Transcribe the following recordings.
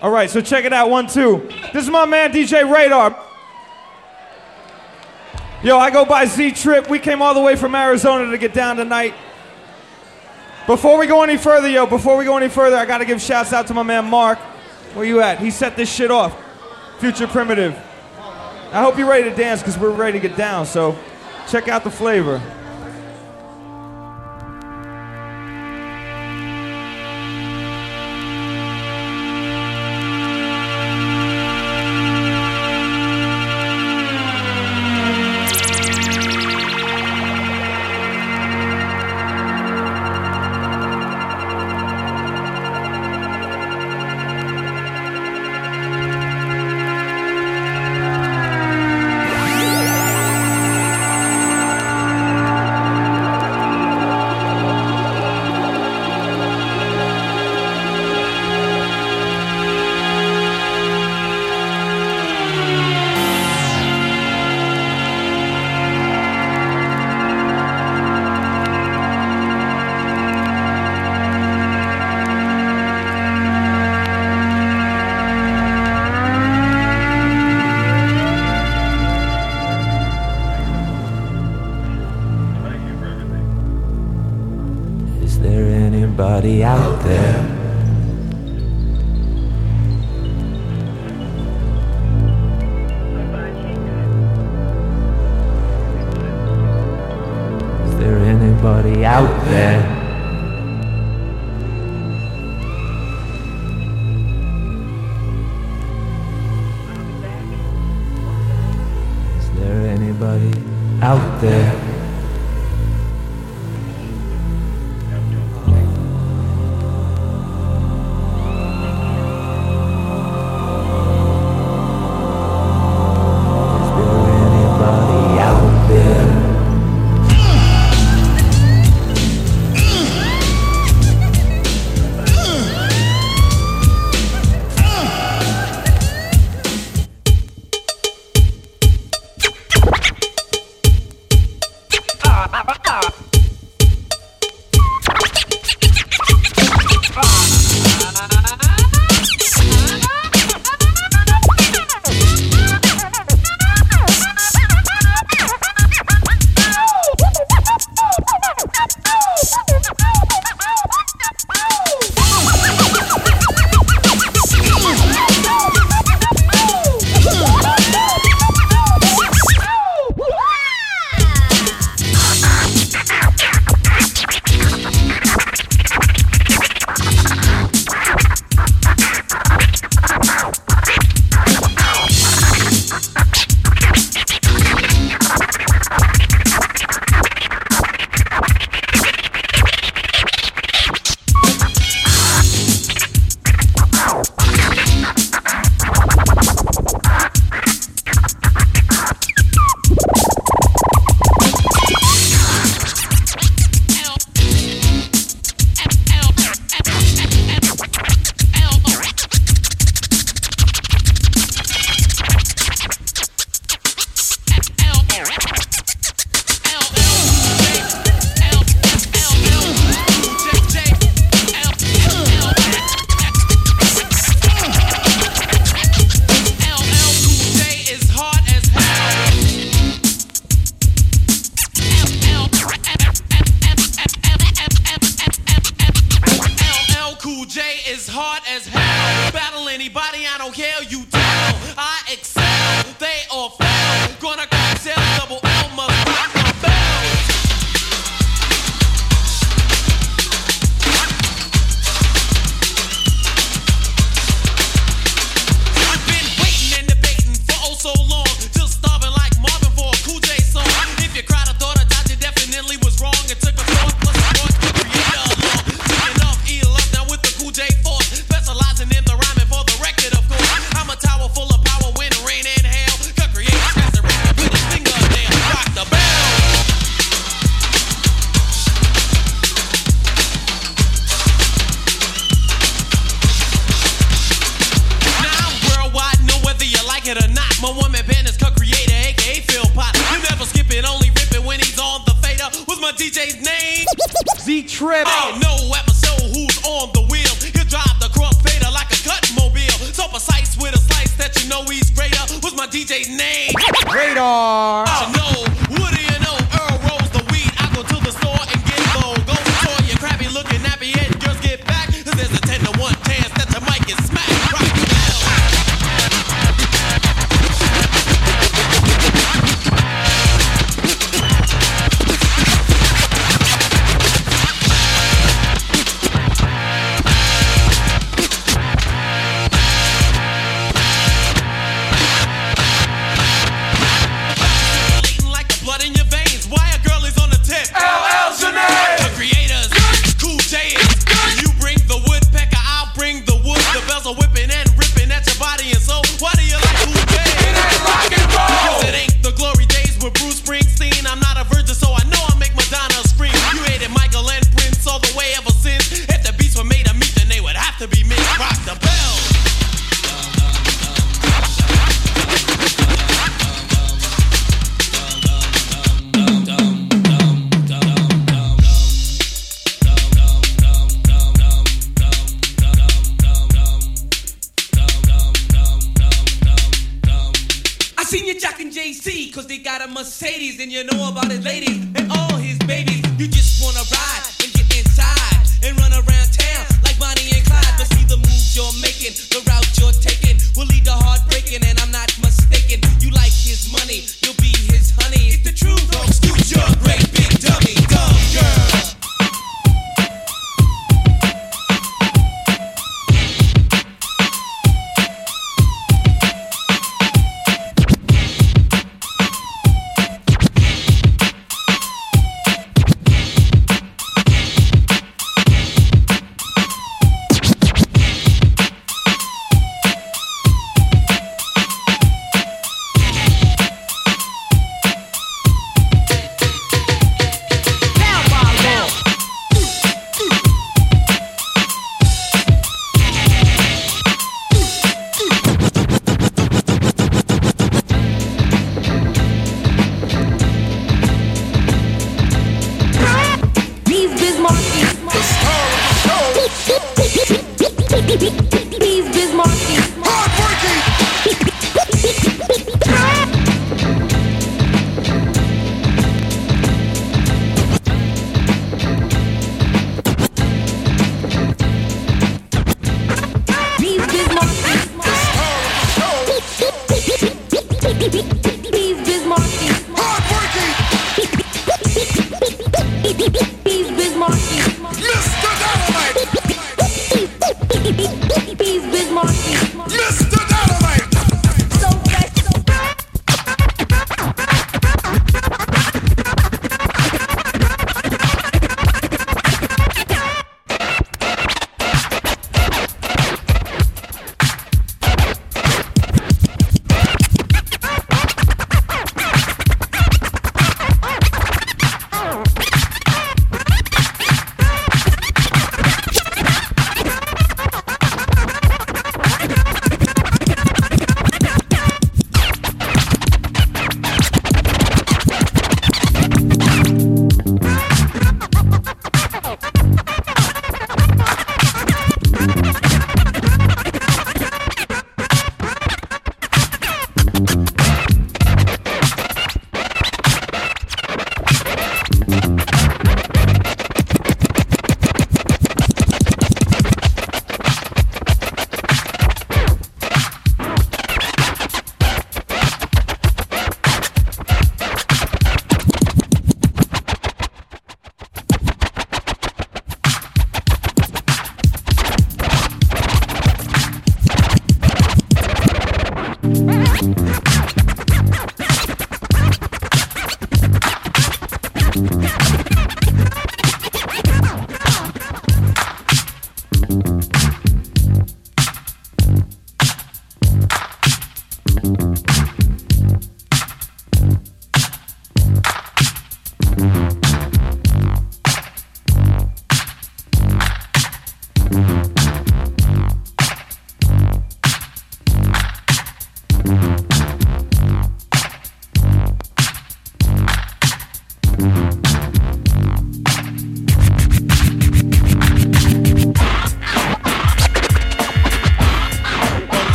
All right, so check it out. One, two. This is my man, DJ Radar. Yo, I go by Z Trip. We came all the way from Arizona to get down tonight. Before we go any further, yo, before we go any further, I gotta give shouts out to my man Mark. Where you at? He set this shit off. Future Primitive. I hope you're ready to dance because we're ready to get down, so check out the flavor.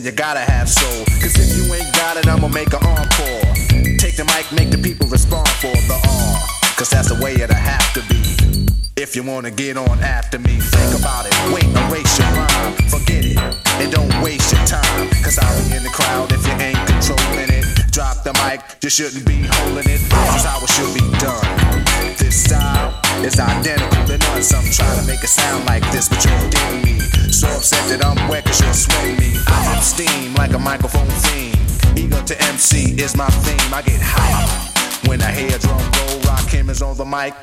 then you gotta have soul. Cause if you ain't got it, I'ma make an encore. Take the mic, make the people respond for the R. Cause that's the way it'll have to be. If you wanna get on after me, think about it. Wait, erase your rhyme. Forget it, and don't waste your time. Cause I'll be in the crowd if you ain't controlling it. Drop the mic, you shouldn't be holding it. This is how it should be done style is identical to none. Some try to make it sound like this, but you're ding me. So upset that I'm wet cause you're sweating me. I up steam like a microphone theme. Ego to MC is my theme. I get hype when I hear drum roll. Rakim is on the mic,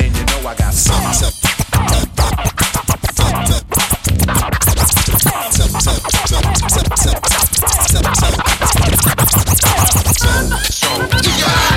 and you know I got some. So, yeah.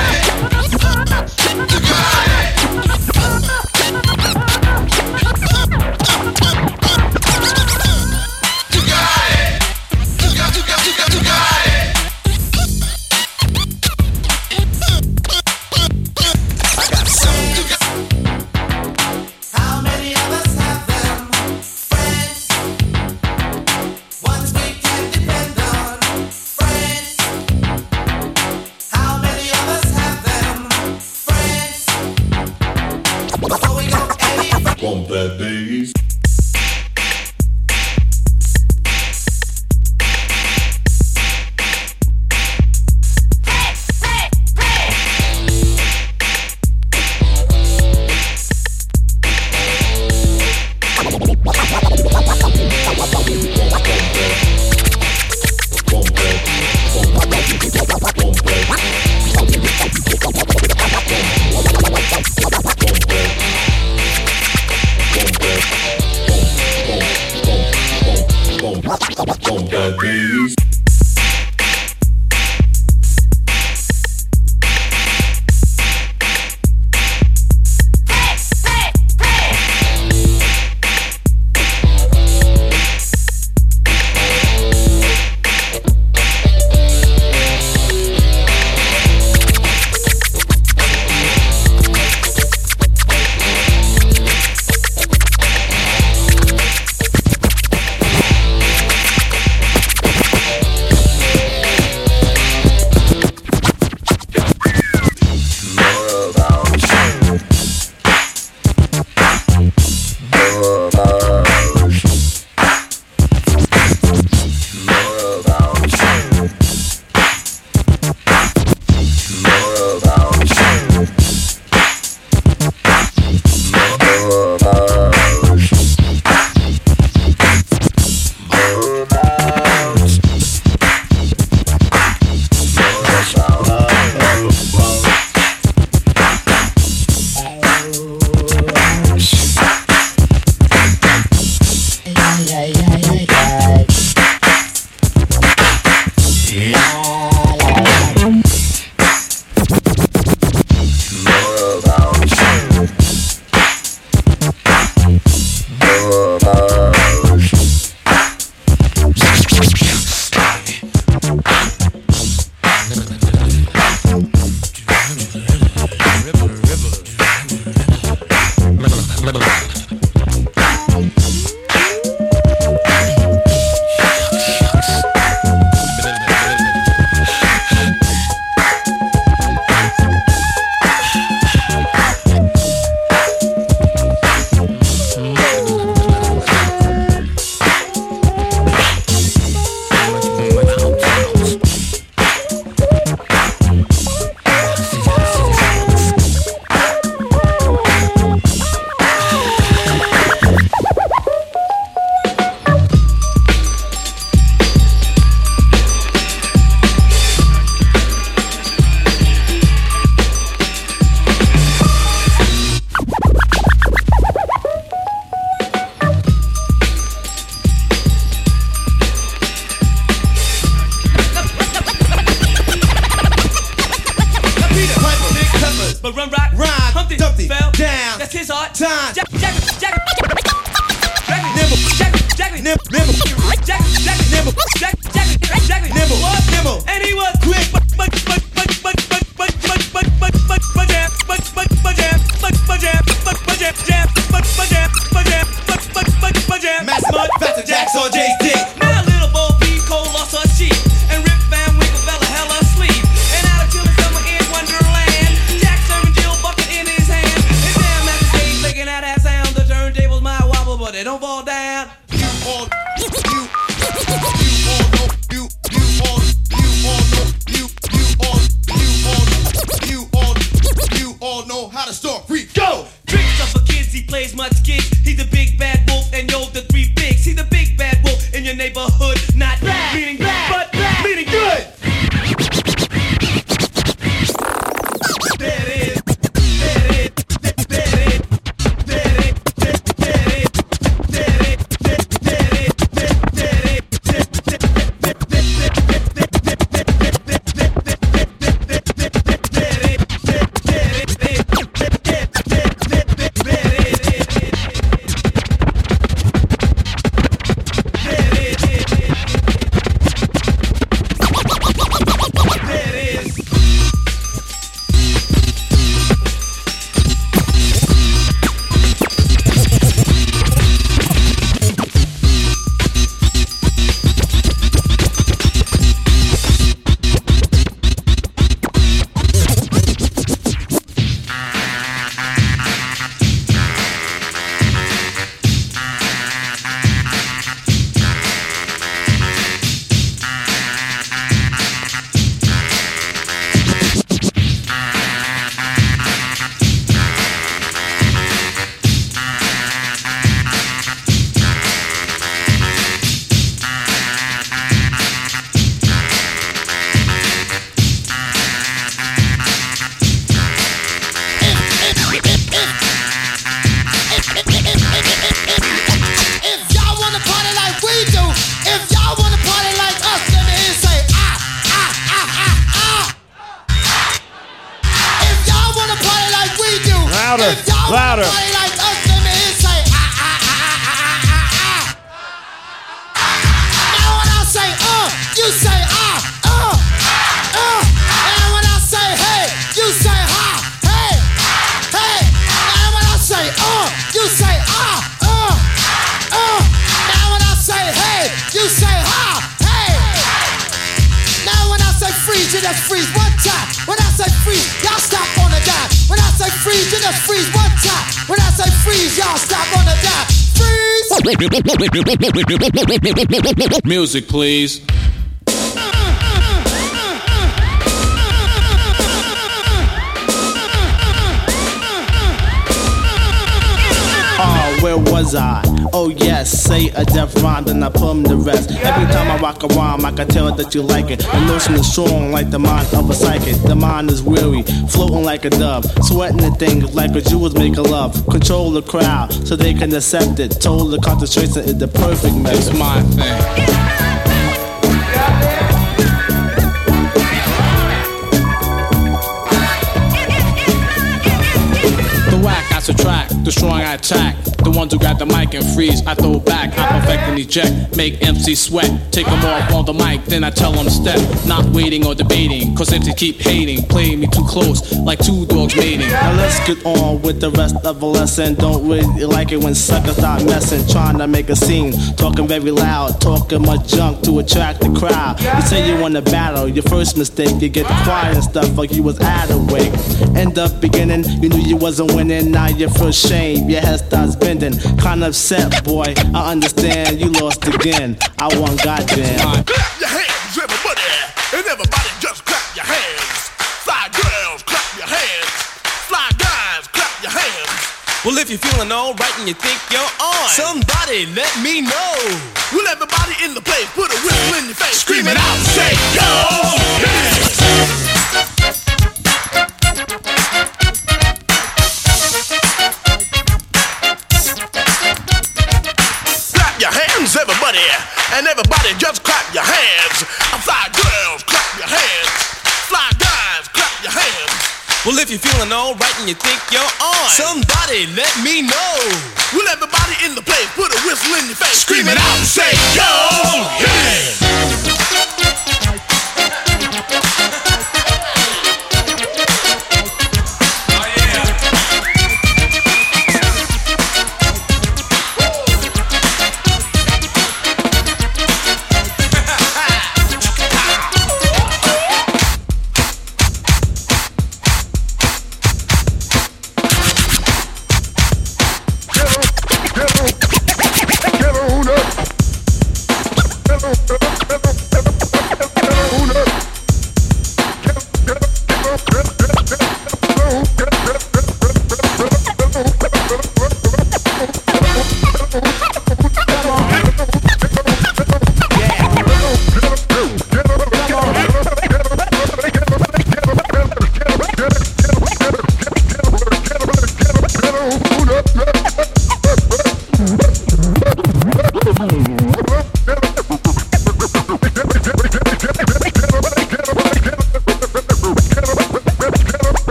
Music, please. Oh, where was I? Oh yes, say a death rhyme, then I put rest. Every time I rock a rhyme, I can tell that you like it. The notion is strong like the mind of a psychic. The mind is weary, floating like a dove, sweating the things like a Jewels make a love. Control the crowd so they can accept it. Total concentration is the perfect method. It's my thing. The strong I attack. The ones who got the mic and freeze, I throw back. I perfect and eject, make MC sweat. Take them off on the mic, then I tell them step. Not waiting or debating, cause they keep hating, play me too close, like two dogs mating. Now let's get on with the rest of the lesson. Don't really like it when suckers start messing, trying to make a scene, talking very loud, talking much junk to attract the crowd. You say you want to battle, your first mistake, you get quiet and stuff like you was out of wake. End up beginning, you knew you wasn't winning, now you feel shame, your head starts bending. Kinda upset, boy. I understand you lost again. I won goddamn. Clap your hands, everybody. And everybody just clap your hands. Fly girls, clap your hands. Fly guys, clap your hands. Well, if you're feeling alright and you think you're on, somebody let me know. Will everybody in the place put a whistle in your face? Scream it out, say go! Clap and everybody just clap your hands. I'm fly girls, clap your hands. Fly guys, clap your hands. Well, if you're feeling alright and you think you're on, somebody let me know. Will everybody in the place put a whistle in your face? Scream it out, say go! Yeah!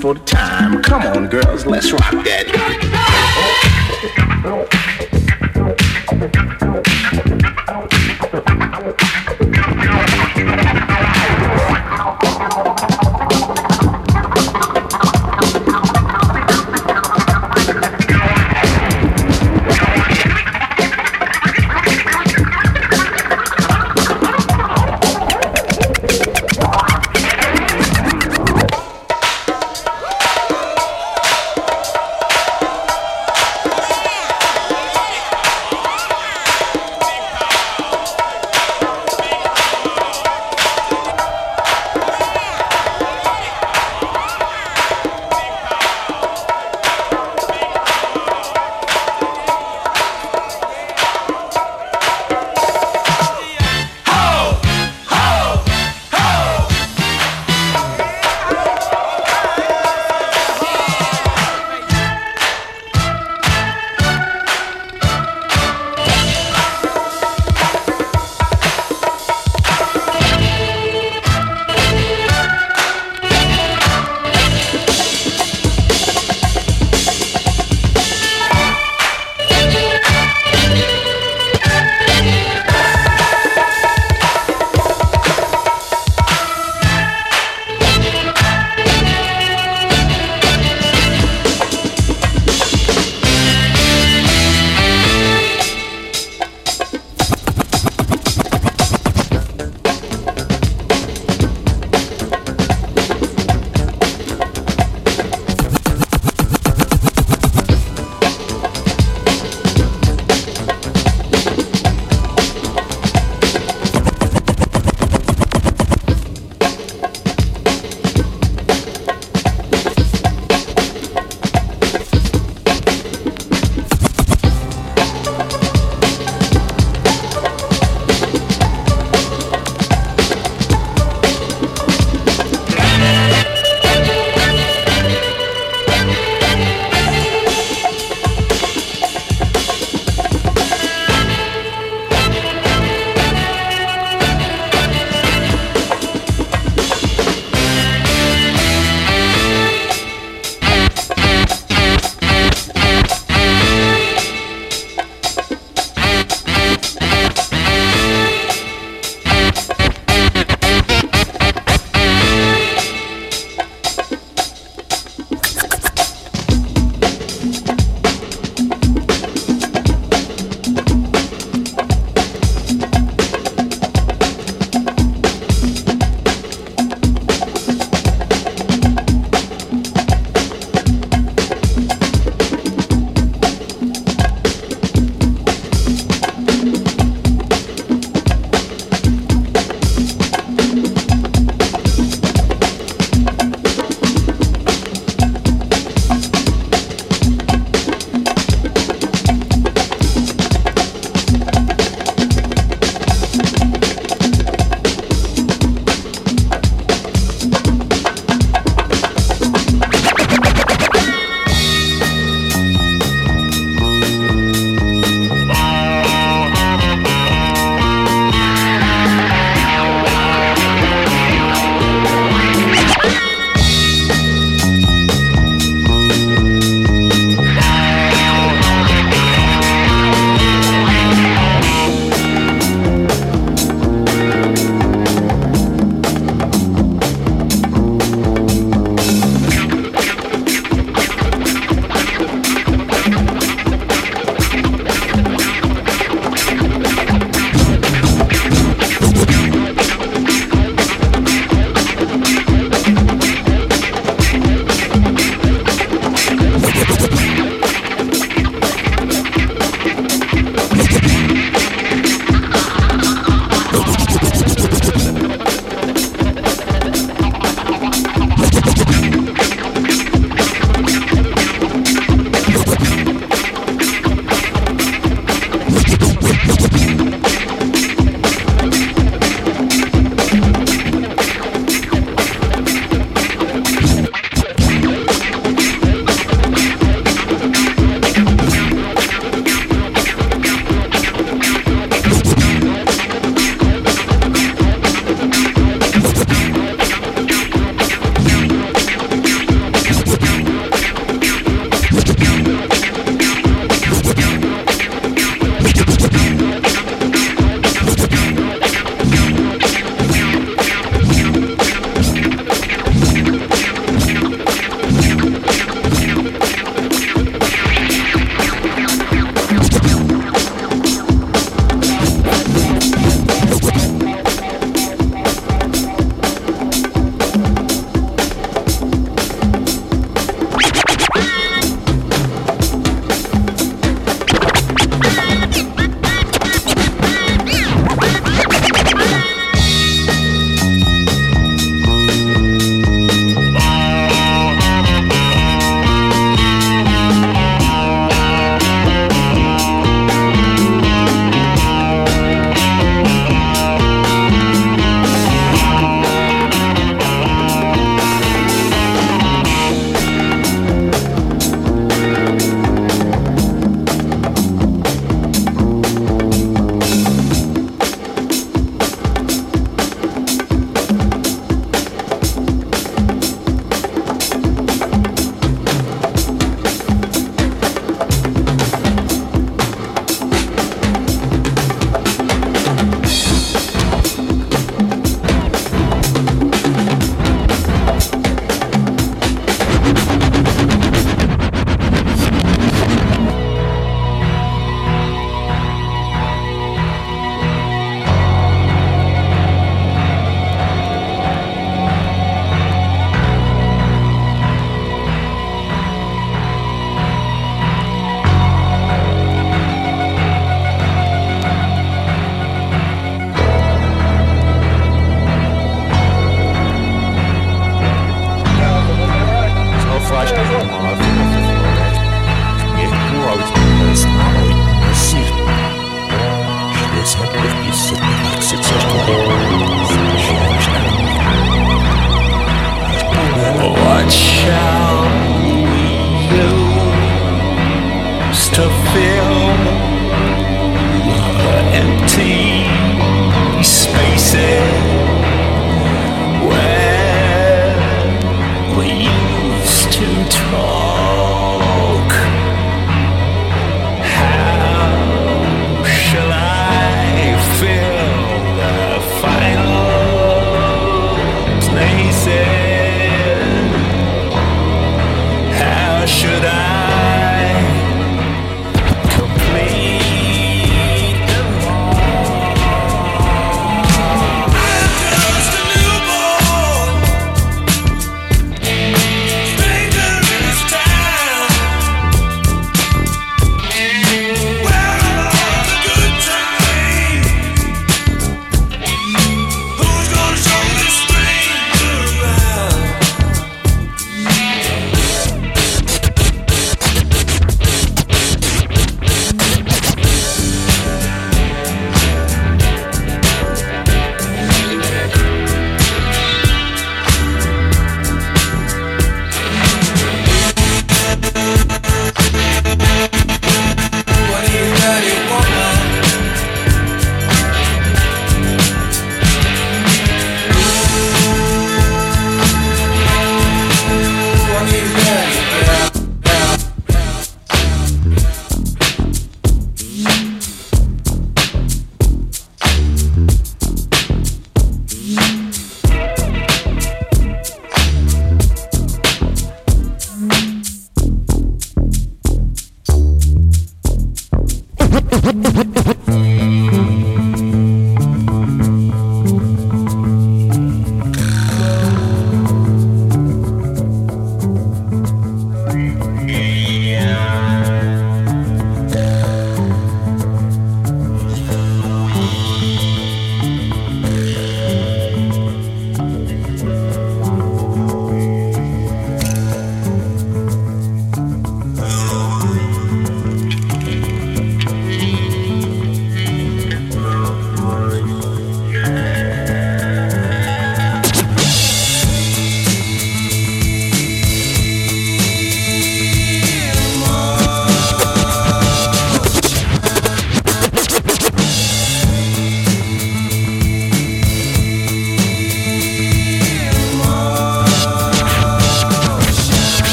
For the time. Come on, girls, let's rock that.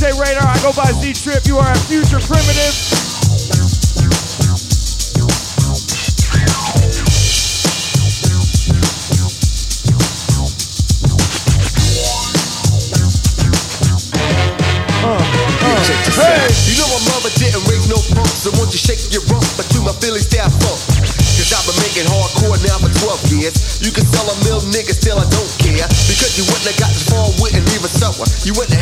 DJ Radar. I go by Z Trip. You are a Future Primitive. Out. You know my mother didn't raise no punk, so won't you shake your rump, but you my Philly style funk. Cause I've been making hardcore now for 12 years. You can sell a mill, nigga, still I don't care. Because you wouldn't have got this far and even sour. You wouldn't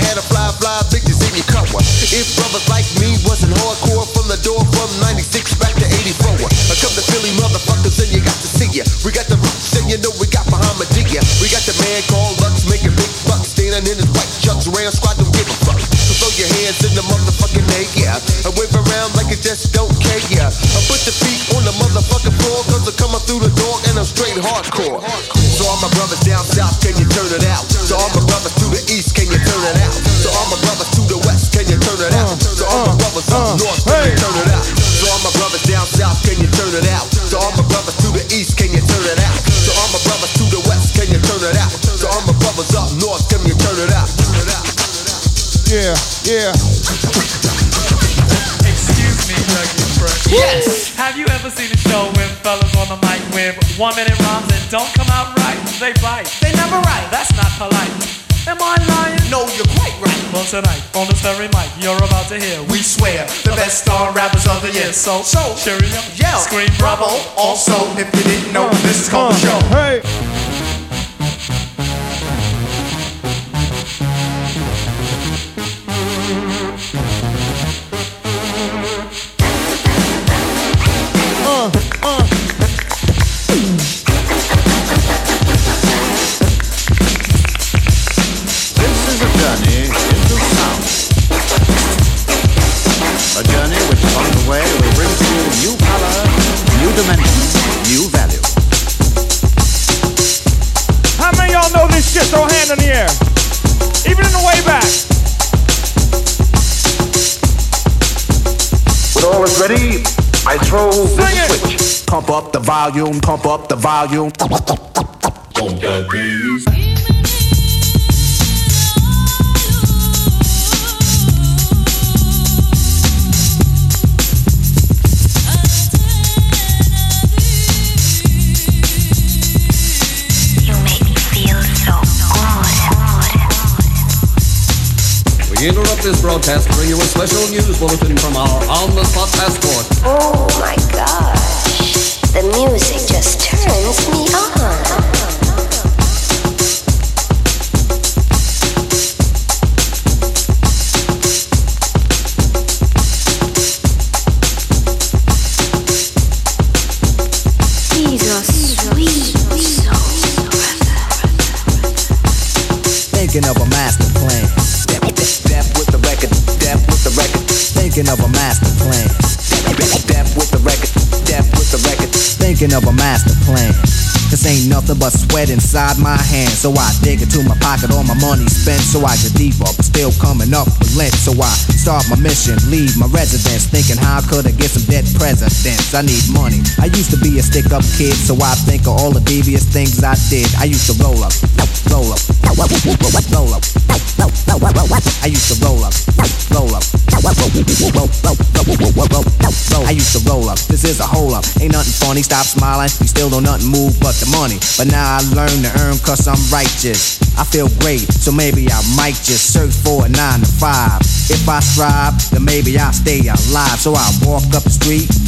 tonight on the Stereo Mic, you're about to hear. We swear the best star rappers of the year. So, so cheerio, yell, scream bravo. Also, if you didn't know, this is called the show. Hey. Volume, pump up the volume. Pump that bass. We interrupt this broadcast to bring you a special news bulletin from our on-the-spot passport. Oh my gosh. The music just turns me on. Thinking of a master plan. This ain't nothing but sweat inside my hands. So I dig into my pocket, all my money spent. So I get deeper, but still coming up with lint. So I start my mission, leave my residence. Thinking how I could I get some dead presidents? I need money. I used to be a stick up kid, so I think of all the devious things I did. I used to roll up, roll up, roll up, roll up. I used to roll up, roll up, I used to roll up, this is a hole up. Ain't nothing funny, stop smiling. We still don't nothing move but the money. But now I learn to earn cause I'm righteous. I feel great, so maybe I might just search for a nine to five. If I strive, then maybe I'll stay alive. So I walk up the street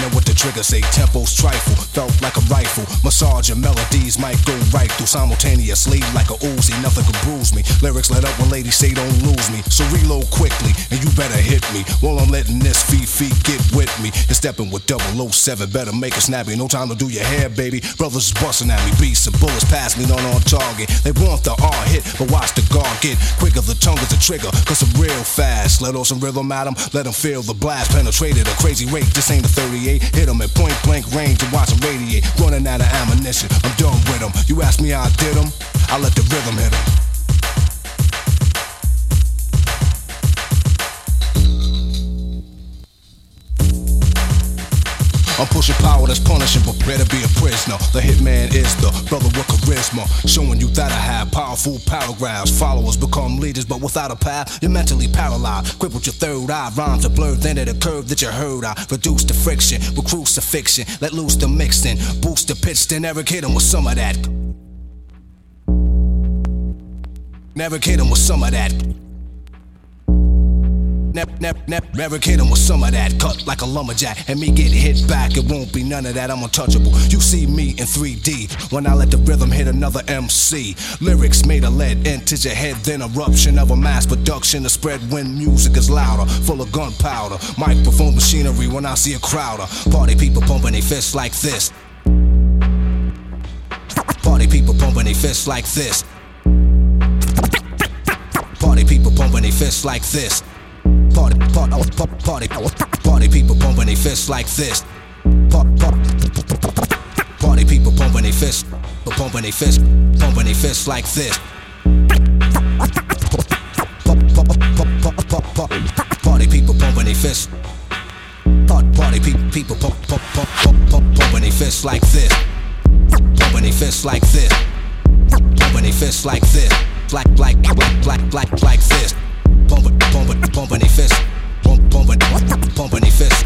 And what the trigger say. Tempo's trifle, felt like a rifle. Massage and melodies might go right through simultaneously like a Uzi. Nothing could bruise me. Lyrics let up when ladies say don't lose me. So reload quickly and you better hit me. While I'm letting this feet get with me. And stepping with 007, better make it snappy. No time to do your hair, baby. Brothers busting at me. Beats and bullets pass me, not on target. They want the R hit, but watch the guard get quicker. The tongue is the trigger, cause I'm real fast. Let off some rhythm at 'em, let 'em feel the blast. Penetrated a crazy rate, this ain't a 38. Hit 'em at point blank range and watch 'em radiate. Running out of ammunition, I'm done with with 'em. You ask me how I did did 'em, I let the rhythm hit hit 'em. I'm pushing power that's punishing, but better be a prisoner. The hitman is the brother with charisma, showing you that I have powerful paragraphs. Followers become leaders, but without a path, you're mentally paralyzed. Crippled your third eye, rhymes are blurred, then at a curve that you heard. I reduce the friction with crucifixion, let loose the mixing, boost the pitch, then Eric hit him with some of that. Never hit him with some of that. Never, never, never, never him with some of that. Cut like a lumberjack, and me get hit back. It won't be none of that. I'm untouchable. You see me in 3D when I let the rhythm hit another MC. Lyrics made of lead into your head, then eruption of a mass production to spread when music is louder, full of gunpowder. Microphone machinery when I see a crowder. Party people pumping their fists like this. Party people pumping their fists like this. Party people pumping their fists like this. Party, party, party, party, party people pumping their fists like this. Party, party people pumping their fists, pumping their fists, pumping their fists like this. Party people pumping their fists. Party people, people pump, pump, pump, pump, pump, pumping their fists like this. Pumping their fists like this. Pumping their fists like this. Like, like, like, like, like, like this pumping, pumping, pumping their fists, pump, pumping, pumping their fists,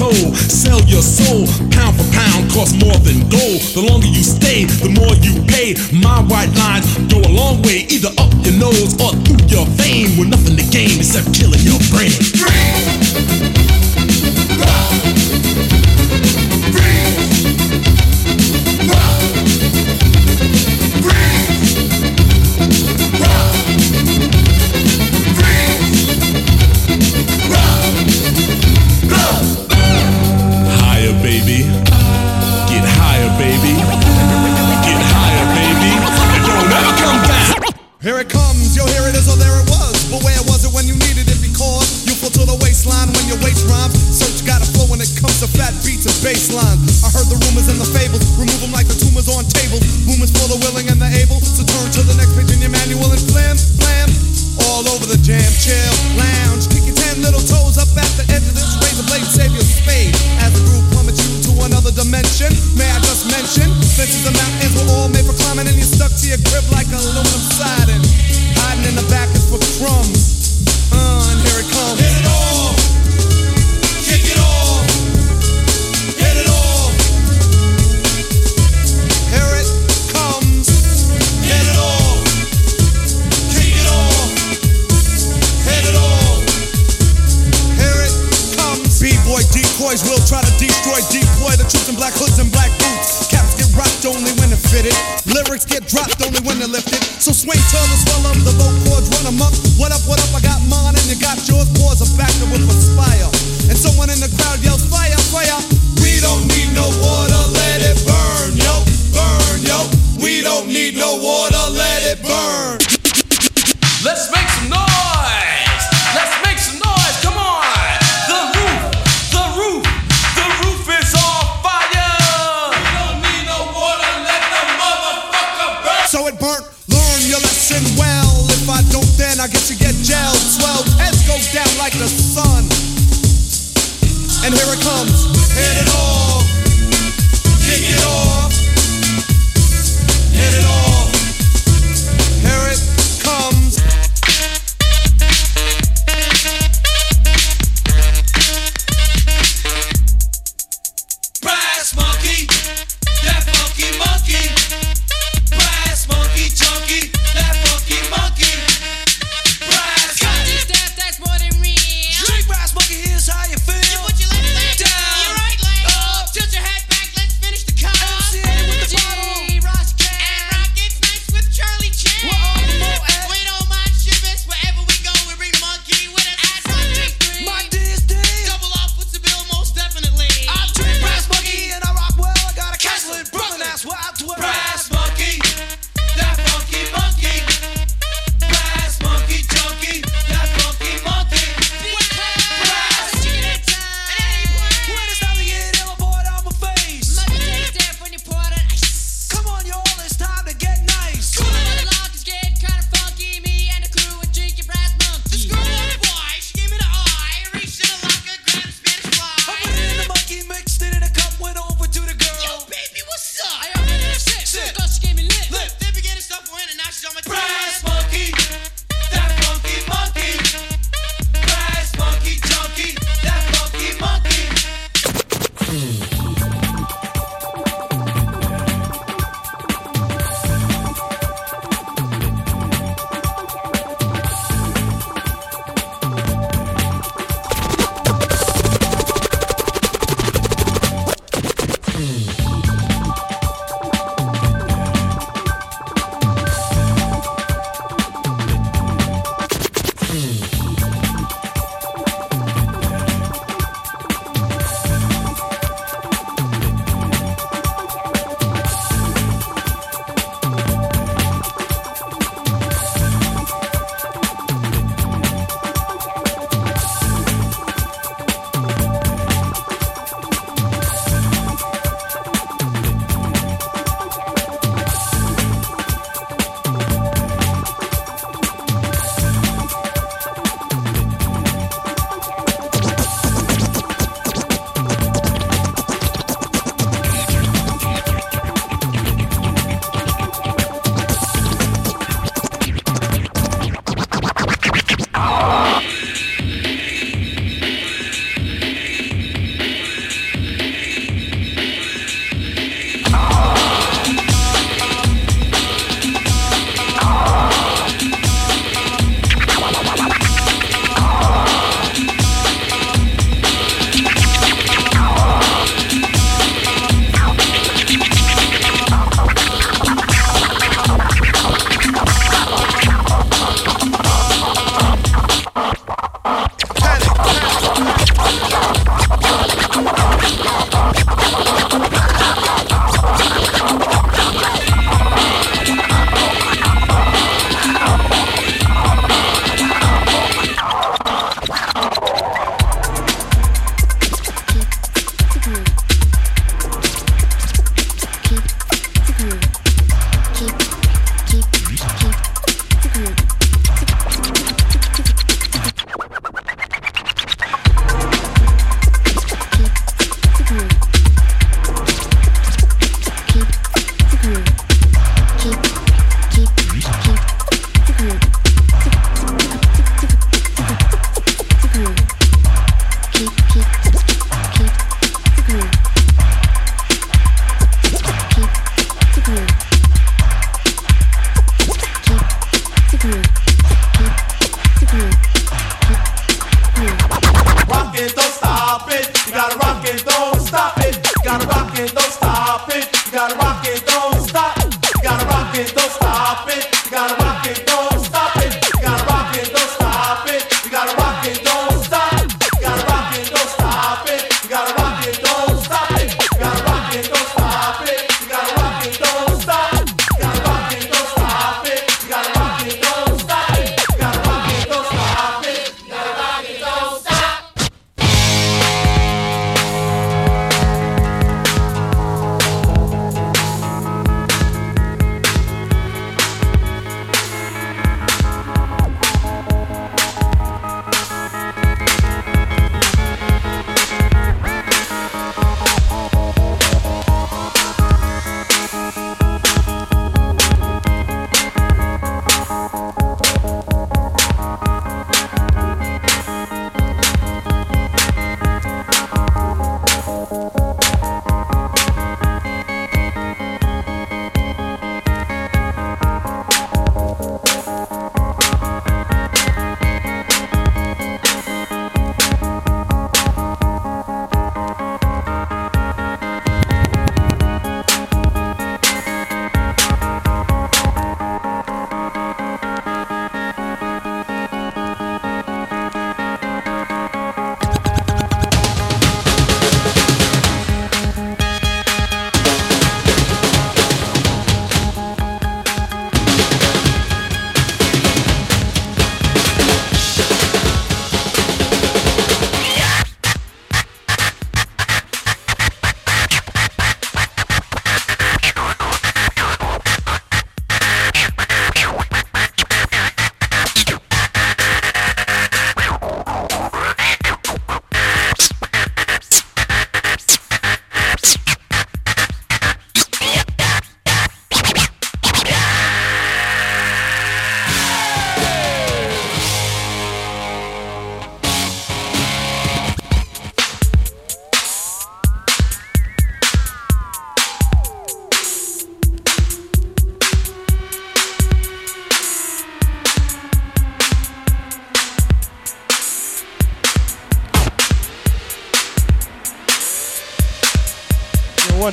Sell your soul, pound for pound, costs more than gold. The longer you stay, the more you pay. My white lines go a long way, either up your nose or through your fame. With nothing to gain except killing your brain.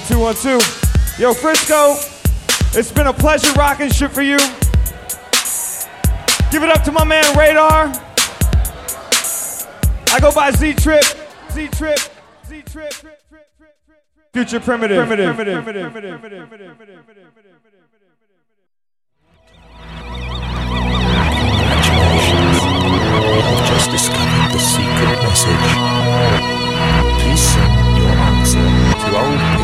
Two, one, two. Yo, Frisco, it's been a pleasure rocking shit for you. Give it up to my man Radar. I go by Z Trip, Z Trip, Z Trip. Future primitive, primitive, primitive, primitive, primitive, primitive. You've just discovered the secret message. Please send your answer to Old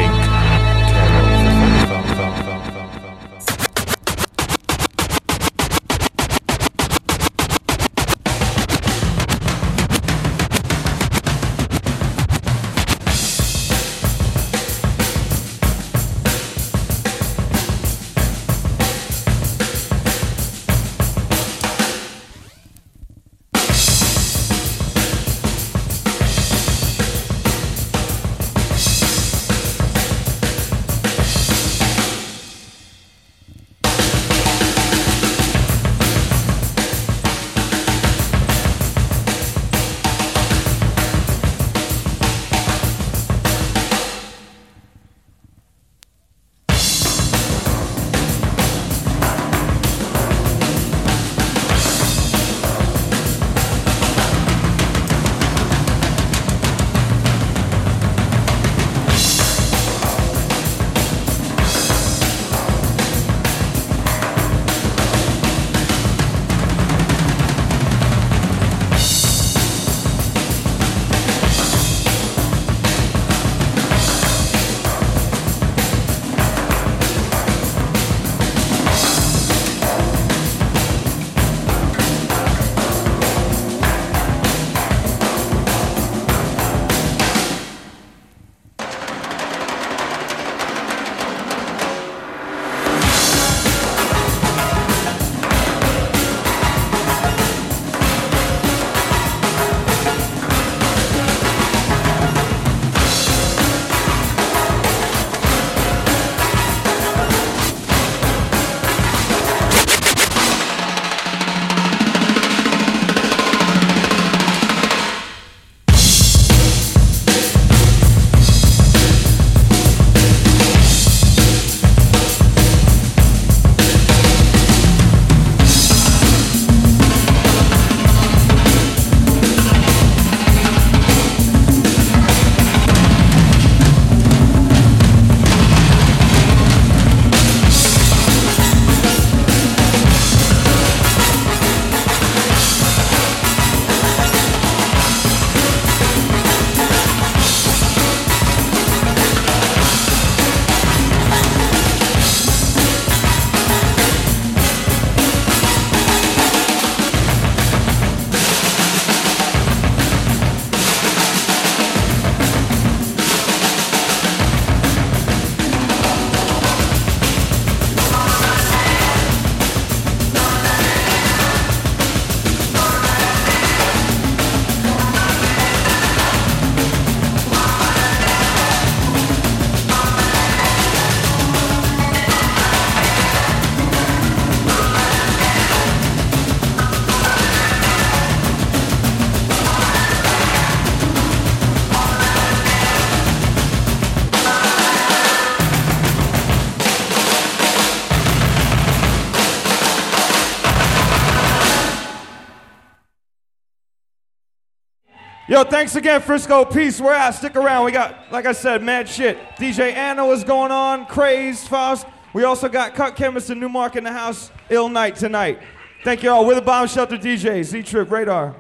Yo, thanks again, Frisco. Peace. We're out. Stick around. We got, like I said, mad shit. DJ Anna is going on. Craze, Faust. We also got Cut Chemist and Nu-Mark in the house. Ill night tonight. Thank you all. We're the Bomb Shelter DJs. Z Trip Radar.